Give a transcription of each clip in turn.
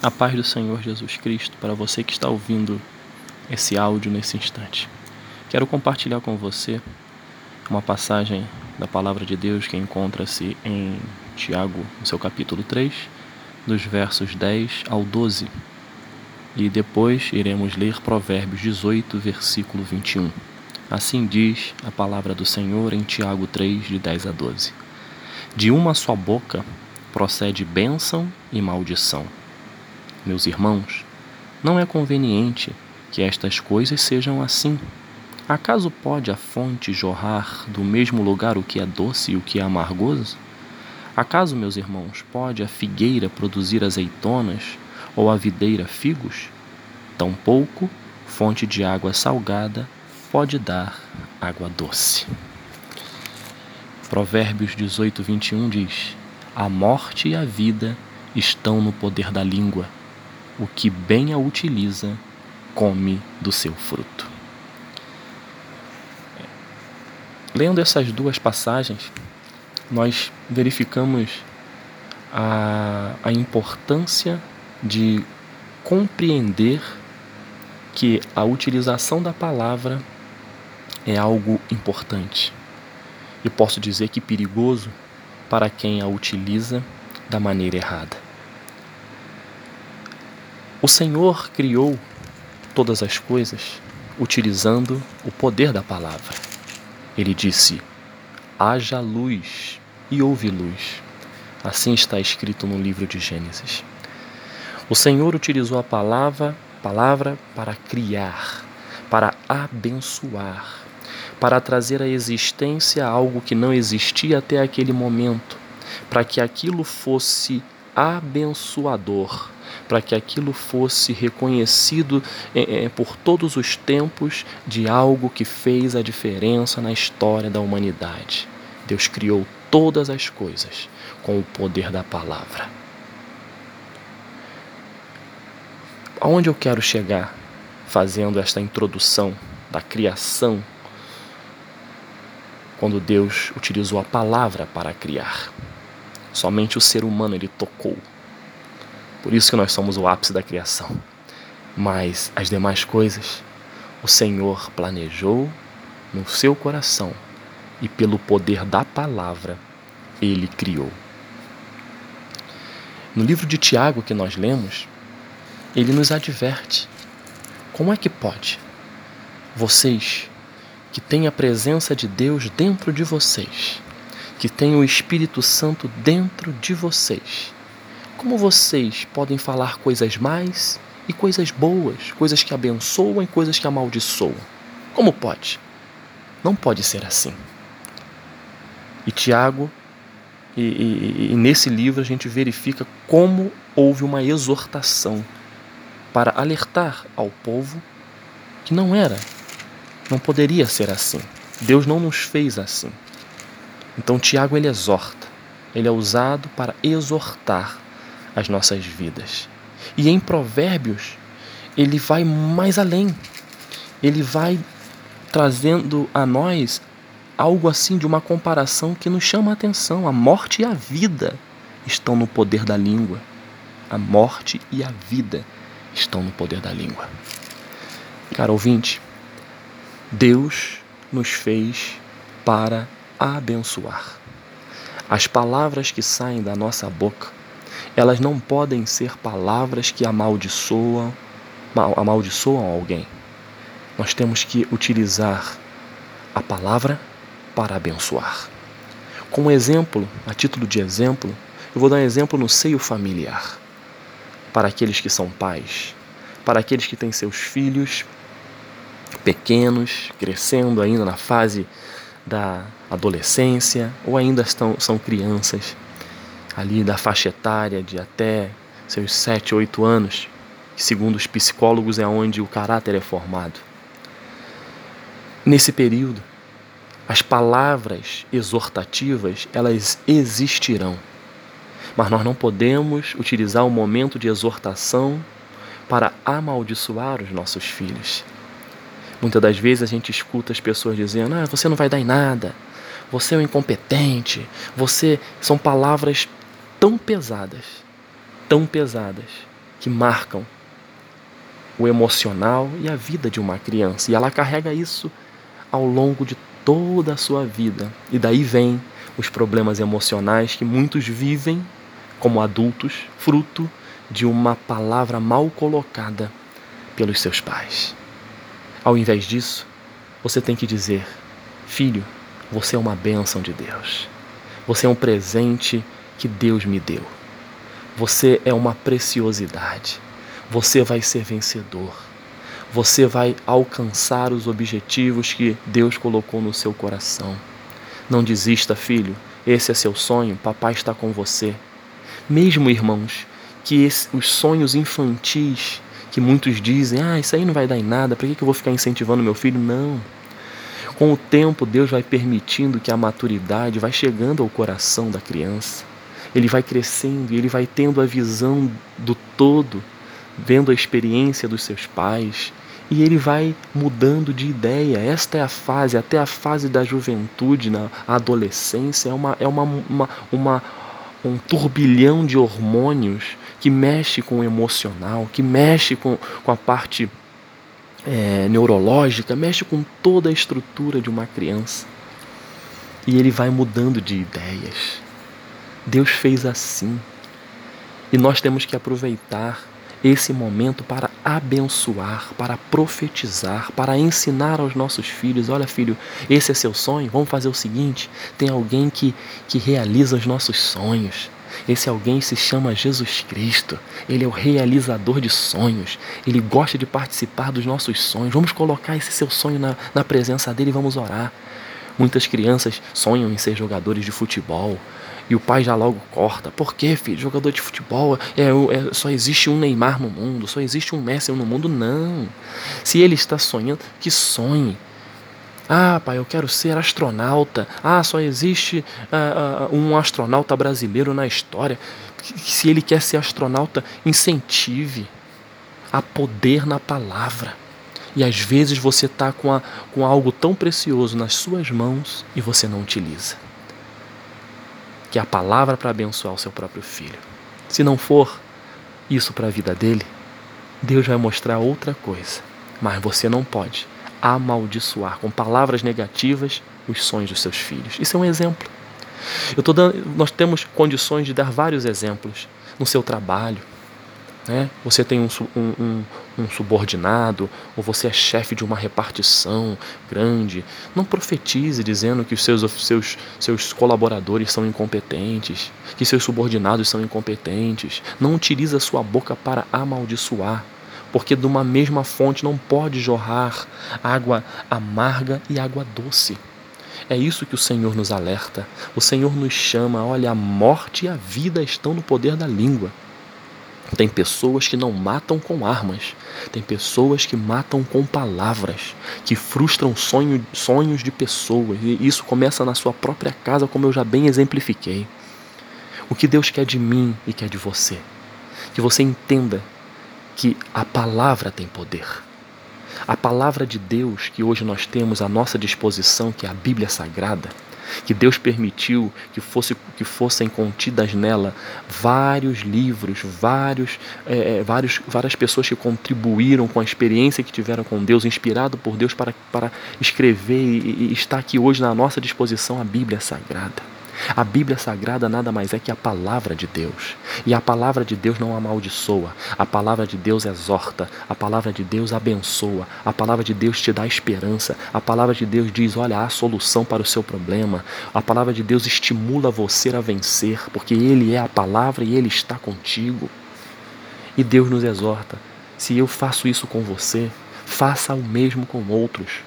A paz do Senhor Jesus Cristo para você que está ouvindo esse áudio nesse instante. Quero compartilhar com você uma passagem da palavra de Deus que encontra-se em Tiago, no seu capítulo 3, dos versos 10 ao 12. E depois iremos ler Provérbios 18, versículo 21. Assim diz a palavra do Senhor em Tiago 3, de 10 a 12. De uma só boca procede bênção e maldição meus irmãos, não é conveniente que estas coisas sejam assim. Acaso pode a fonte jorrar do mesmo lugar o que é doce e o que é amargoso? Acaso, meus irmãos, pode a figueira produzir azeitonas ou a videira figos? Tampouco fonte de água salgada pode dar água doce. Provérbios 18, 21 diz: A morte e a vida estão no poder da língua o que bem a utiliza come do seu fruto. Lendo essas duas passagens, nós verificamos a, a importância de compreender que a utilização da palavra é algo importante. E posso dizer que perigoso para quem a utiliza da maneira errada. O Senhor criou todas as coisas utilizando o poder da palavra. Ele disse: haja luz e houve luz. Assim está escrito no livro de Gênesis. O Senhor utilizou a palavra, palavra para criar, para abençoar, para trazer à existência algo que não existia até aquele momento, para que aquilo fosse abençoador para que aquilo fosse reconhecido é, é, por todos os tempos de algo que fez a diferença na história da humanidade. Deus criou todas as coisas com o poder da palavra. Aonde eu quero chegar fazendo esta introdução da criação quando Deus utilizou a palavra para criar? Somente o ser humano ele tocou por isso que nós somos o ápice da criação. Mas as demais coisas, o Senhor planejou no seu coração e pelo poder da palavra ele criou. No livro de Tiago que nós lemos, ele nos adverte: como é que pode vocês que têm a presença de Deus dentro de vocês, que têm o Espírito Santo dentro de vocês, como vocês podem falar coisas mais e coisas boas, coisas que abençoam e coisas que amaldiçoam? Como pode? Não pode ser assim. E Tiago, e, e, e nesse livro a gente verifica como houve uma exortação para alertar ao povo que não era, não poderia ser assim. Deus não nos fez assim. Então Tiago ele exorta, ele é usado para exortar as nossas vidas. E em Provérbios, ele vai mais além. Ele vai trazendo a nós algo assim de uma comparação que nos chama a atenção. A morte e a vida estão no poder da língua. A morte e a vida estão no poder da língua. Cara ouvinte, Deus nos fez para abençoar. As palavras que saem da nossa boca elas não podem ser palavras que amaldiçoam, amaldiçoam alguém. Nós temos que utilizar a palavra para abençoar. Como exemplo, a título de exemplo, eu vou dar um exemplo no seio familiar. Para aqueles que são pais, para aqueles que têm seus filhos pequenos, crescendo ainda na fase da adolescência ou ainda estão, são crianças ali da faixa etária de até seus 7, 8 anos, que segundo os psicólogos é onde o caráter é formado. Nesse período, as palavras exortativas, elas existirão. Mas nós não podemos utilizar o momento de exortação para amaldiçoar os nossos filhos. Muitas das vezes a gente escuta as pessoas dizendo: "Ah, você não vai dar em nada. Você é um incompetente. Você são palavras tão pesadas, tão pesadas, que marcam o emocional e a vida de uma criança. E ela carrega isso ao longo de toda a sua vida. E daí vem os problemas emocionais que muitos vivem como adultos, fruto de uma palavra mal colocada pelos seus pais. Ao invés disso, você tem que dizer: Filho, você é uma bênção de Deus. Você é um presente que Deus me deu. Você é uma preciosidade. Você vai ser vencedor. Você vai alcançar os objetivos que Deus colocou no seu coração. Não desista, filho. Esse é seu sonho. Papai está com você. Mesmo, irmãos, que esse, os sonhos infantis que muitos dizem, ah, isso aí não vai dar em nada, para que, que eu vou ficar incentivando meu filho? Não. Com o tempo, Deus vai permitindo que a maturidade vai chegando ao coração da criança. Ele vai crescendo e ele vai tendo a visão do todo, vendo a experiência dos seus pais, e ele vai mudando de ideia. Esta é a fase, até a fase da juventude, na adolescência, é uma, é uma, uma, uma um turbilhão de hormônios que mexe com o emocional, que mexe com, com a parte é, neurológica, mexe com toda a estrutura de uma criança. E ele vai mudando de ideias. Deus fez assim. E nós temos que aproveitar esse momento para abençoar, para profetizar, para ensinar aos nossos filhos: olha, filho, esse é seu sonho, vamos fazer o seguinte: tem alguém que, que realiza os nossos sonhos. Esse alguém se chama Jesus Cristo. Ele é o realizador de sonhos. Ele gosta de participar dos nossos sonhos. Vamos colocar esse seu sonho na, na presença dele e vamos orar. Muitas crianças sonham em ser jogadores de futebol. E o pai já logo corta. Por que, filho? Jogador de futebol é, é, só existe um Neymar no mundo, só existe um Messi no mundo. Não. Se ele está sonhando, que sonhe. Ah, pai, eu quero ser astronauta. Ah, só existe uh, uh, um astronauta brasileiro na história. Se ele quer ser astronauta, incentive. a poder na palavra. E às vezes você está com, com algo tão precioso nas suas mãos e você não utiliza. Que é a palavra para abençoar o seu próprio filho. Se não for isso para a vida dele, Deus vai mostrar outra coisa. Mas você não pode amaldiçoar com palavras negativas os sonhos dos seus filhos. Isso é um exemplo. Eu tô dando, nós temos condições de dar vários exemplos no seu trabalho. Né? Você tem um, um, um subordinado, ou você é chefe de uma repartição grande. Não profetize dizendo que os seus, seus, seus colaboradores são incompetentes, que seus subordinados são incompetentes. Não utilize a sua boca para amaldiçoar porque de uma mesma fonte não pode jorrar água amarga e água doce. É isso que o Senhor nos alerta. O Senhor nos chama, olha, a morte e a vida estão no poder da língua. Tem pessoas que não matam com armas, tem pessoas que matam com palavras, que frustram sonho, sonhos de pessoas, e isso começa na sua própria casa, como eu já bem exemplifiquei. O que Deus quer de mim e quer de você? Que você entenda que a palavra tem poder. A palavra de Deus que hoje nós temos à nossa disposição, que é a Bíblia Sagrada, que Deus permitiu que, fosse, que fossem contidas nela vários livros, vários, é, é, vários, várias pessoas que contribuíram com a experiência que tiveram com Deus, inspirado por Deus para, para escrever e, e está aqui hoje na nossa disposição a Bíblia Sagrada. A Bíblia Sagrada nada mais é que a palavra de Deus. E a palavra de Deus não amaldiçoa. A palavra de Deus exorta. A palavra de Deus abençoa. A palavra de Deus te dá esperança. A palavra de Deus diz: olha, há solução para o seu problema. A palavra de Deus estimula você a vencer, porque Ele é a palavra e Ele está contigo. E Deus nos exorta: se eu faço isso com você, faça o mesmo com outros.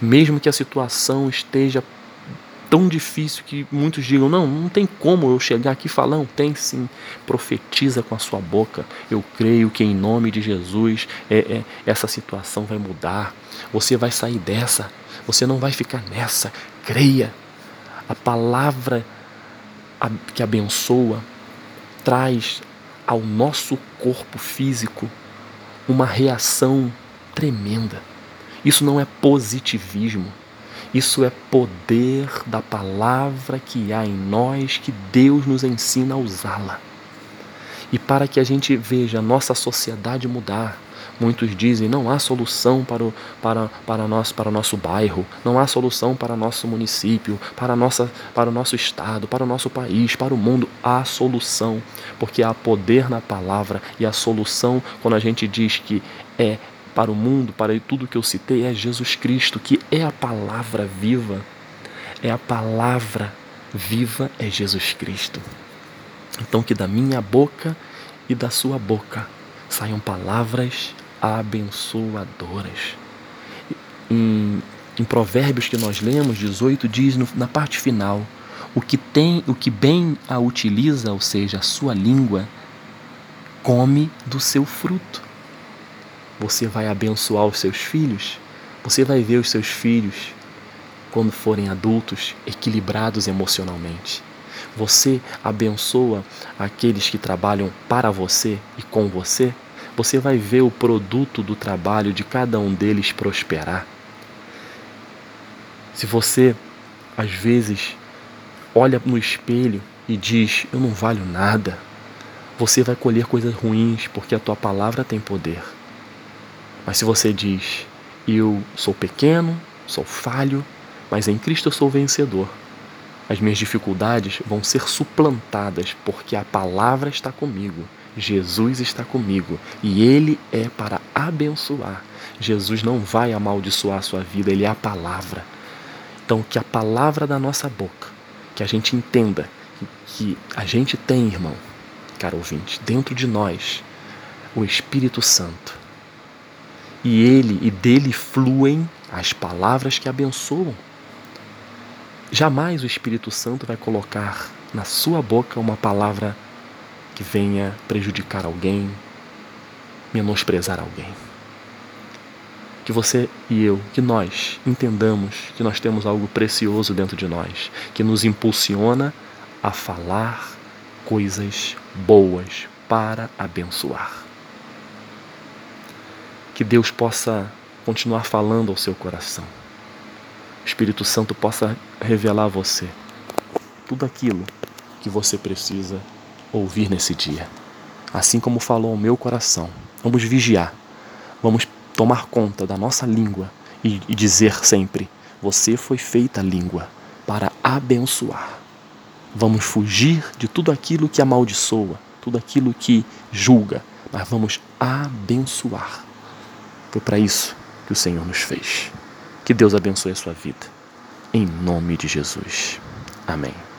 Mesmo que a situação esteja tão difícil que muitos digam: não, não tem como eu chegar aqui e falar. Não, tem sim. Profetiza com a sua boca. Eu creio que em nome de Jesus é, é, essa situação vai mudar. Você vai sair dessa. Você não vai ficar nessa. Creia. A palavra que abençoa traz ao nosso corpo físico uma reação tremenda. Isso não é positivismo. Isso é poder da palavra que há em nós que Deus nos ensina a usá-la. E para que a gente veja a nossa sociedade mudar, Muitos dizem não há solução para o, para, para, nosso, para nosso bairro, não há solução para o nosso município, para, nossa, para o nosso estado, para o nosso país, para o mundo. Há solução, porque há poder na palavra e a solução, quando a gente diz que é para o mundo, para tudo que eu citei, é Jesus Cristo, que é a palavra viva. É a palavra viva, é Jesus Cristo. Então, que da minha boca e da sua boca saiam palavras abençoadoras. Em, em Provérbios que nós lemos, 18, diz no, na parte final: o que tem, o que bem a utiliza, ou seja, a sua língua, come do seu fruto. Você vai abençoar os seus filhos, você vai ver os seus filhos quando forem adultos equilibrados emocionalmente. Você abençoa aqueles que trabalham para você e com você você vai ver o produto do trabalho de cada um deles prosperar. Se você, às vezes, olha no espelho e diz: Eu não valho nada, você vai colher coisas ruins, porque a tua palavra tem poder. Mas se você diz: Eu sou pequeno, sou falho, mas em Cristo eu sou vencedor, as minhas dificuldades vão ser suplantadas, porque a palavra está comigo Jesus está comigo e Ele é para abençoar. Jesus não vai amaldiçoar a sua vida, Ele é a palavra. Então, que a palavra da nossa boca, que a gente entenda que a gente tem, irmão, caro ouvinte, dentro de nós, o Espírito Santo. E ele e dele fluem as palavras que abençoam. Jamais o Espírito Santo vai colocar na sua boca uma palavra que venha prejudicar alguém, menosprezar alguém. Que você e eu, que nós entendamos que nós temos algo precioso dentro de nós, que nos impulsiona a falar coisas boas para abençoar. Que Deus possa continuar falando ao seu coração. O Espírito Santo possa revelar a você tudo aquilo que você precisa ouvir nesse dia. Assim como falou ao meu coração. Vamos vigiar. Vamos tomar conta da nossa língua e, e dizer sempre: Você foi feita língua para abençoar. Vamos fugir de tudo aquilo que amaldiçoa, tudo aquilo que julga, mas vamos abençoar. Foi para isso que o Senhor nos fez. Que Deus abençoe a sua vida. Em nome de Jesus. Amém.